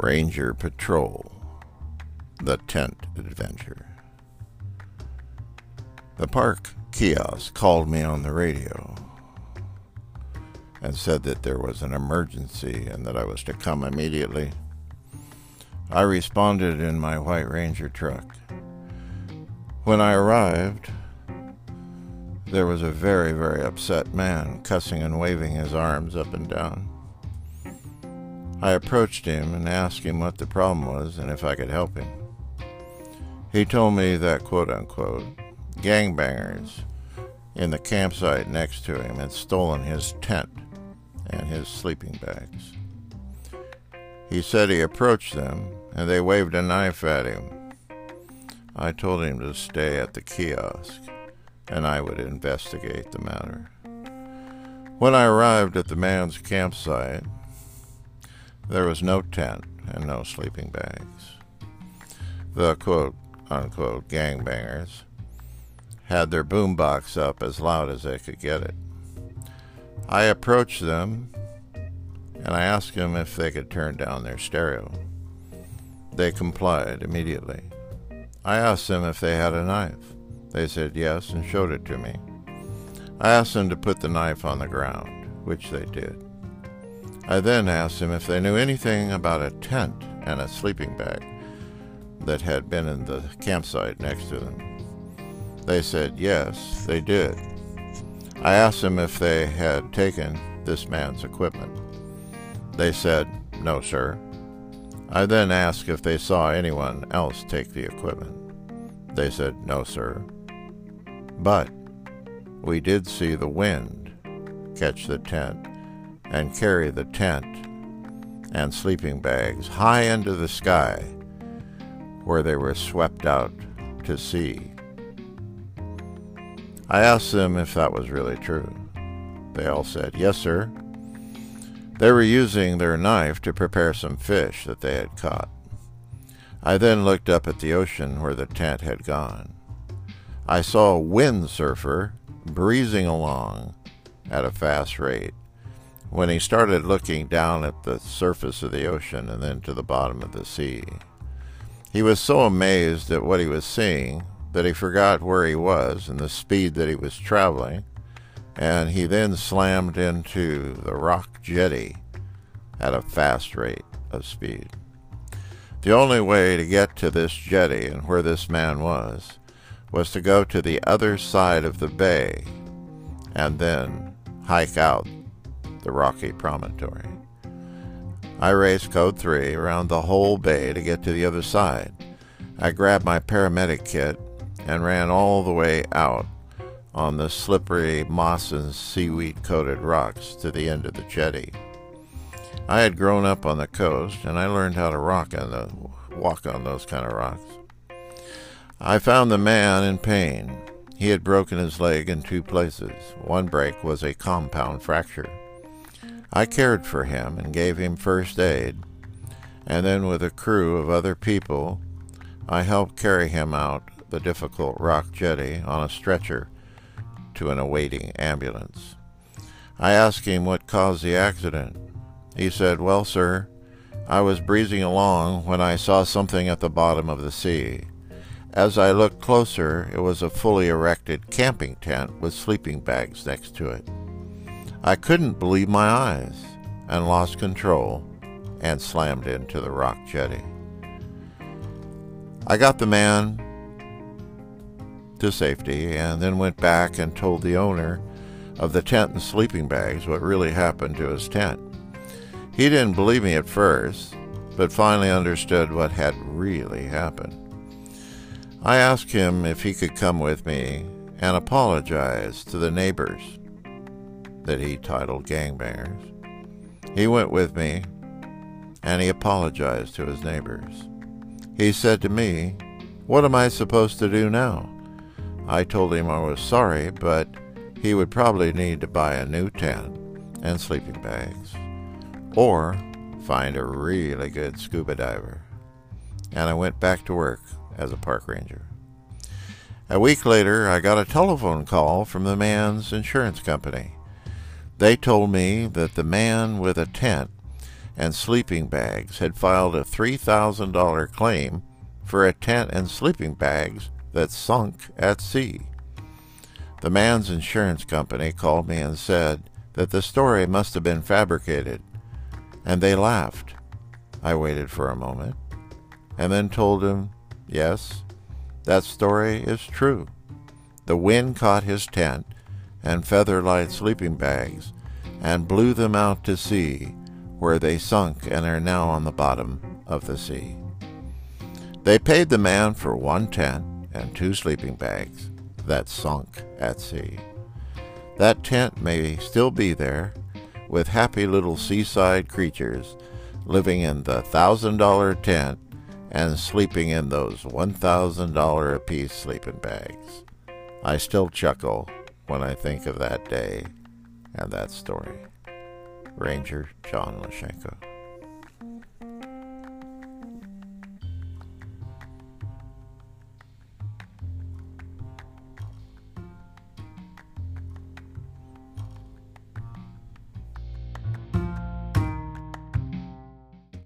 Ranger Patrol The Tent Adventure. The park kiosk called me on the radio and said that there was an emergency and that I was to come immediately. I responded in my White Ranger truck. When I arrived, there was a very, very upset man cussing and waving his arms up and down. I approached him and asked him what the problem was and if I could help him. He told me that, quote unquote, gangbangers in the campsite next to him had stolen his tent and his sleeping bags. He said he approached them and they waved a knife at him. I told him to stay at the kiosk and I would investigate the matter. When I arrived at the man's campsite, there was no tent and no sleeping bags. The quote unquote gangbangers had their boombox up as loud as they could get it. I approached them and I asked them if they could turn down their stereo. They complied immediately. I asked them if they had a knife. They said yes and showed it to me. I asked them to put the knife on the ground, which they did. I then asked them if they knew anything about a tent and a sleeping bag that had been in the campsite next to them. They said yes, they did. I asked them if they had taken this man's equipment. They said, no, sir. I then asked if they saw anyone else take the equipment. They said, no, sir. But we did see the wind catch the tent and carry the tent and sleeping bags high into the sky where they were swept out to sea. I asked them if that was really true. They all said, Yes, sir. They were using their knife to prepare some fish that they had caught. I then looked up at the ocean where the tent had gone. I saw a windsurfer breezing along at a fast rate when he started looking down at the surface of the ocean and then to the bottom of the sea. He was so amazed at what he was seeing that he forgot where he was and the speed that he was traveling, and he then slammed into the rock jetty at a fast rate of speed. The only way to get to this jetty and where this man was was to go to the other side of the bay and then hike out the rocky promontory. I raced Code 3 around the whole bay to get to the other side. I grabbed my paramedic kit and ran all the way out on the slippery moss and seaweed coated rocks to the end of the jetty. I had grown up on the coast and I learned how to rock on the, walk on those kind of rocks. I found the man in pain. He had broken his leg in two places. One break was a compound fracture. I cared for him and gave him first aid, and then with a crew of other people, I helped carry him out the difficult rock jetty on a stretcher to an awaiting ambulance. I asked him what caused the accident. He said, Well, sir, I was breezing along when I saw something at the bottom of the sea. As I looked closer, it was a fully erected camping tent with sleeping bags next to it. I couldn't believe my eyes and lost control and slammed into the rock jetty. I got the man to safety and then went back and told the owner of the tent and sleeping bags what really happened to his tent. He didn't believe me at first, but finally understood what had really happened. I asked him if he could come with me and apologize to the neighbors that he titled gangbangers. He went with me and he apologized to his neighbors. He said to me, What am I supposed to do now? I told him I was sorry, but he would probably need to buy a new tent and sleeping bags, or find a really good scuba diver. And I went back to work as a park ranger. A week later, I got a telephone call from the man's insurance company. They told me that the man with a tent and sleeping bags had filed a $3,000 claim for a tent and sleeping bags that sunk at sea. The man's insurance company called me and said that the story must have been fabricated, and they laughed. I waited for a moment and then told him, yes, that story is true. The wind caught his tent and feather-light sleeping bags and blew them out to sea, where they sunk and are now on the bottom of the sea. They paid the man for one tent and two sleeping bags that sunk at sea. That tent may still be there, with happy little seaside creatures living in the thousand dollar tent and sleeping in those one thousand dollar apiece sleeping bags. I still chuckle when I think of that day and that story. Ranger John Lashenko.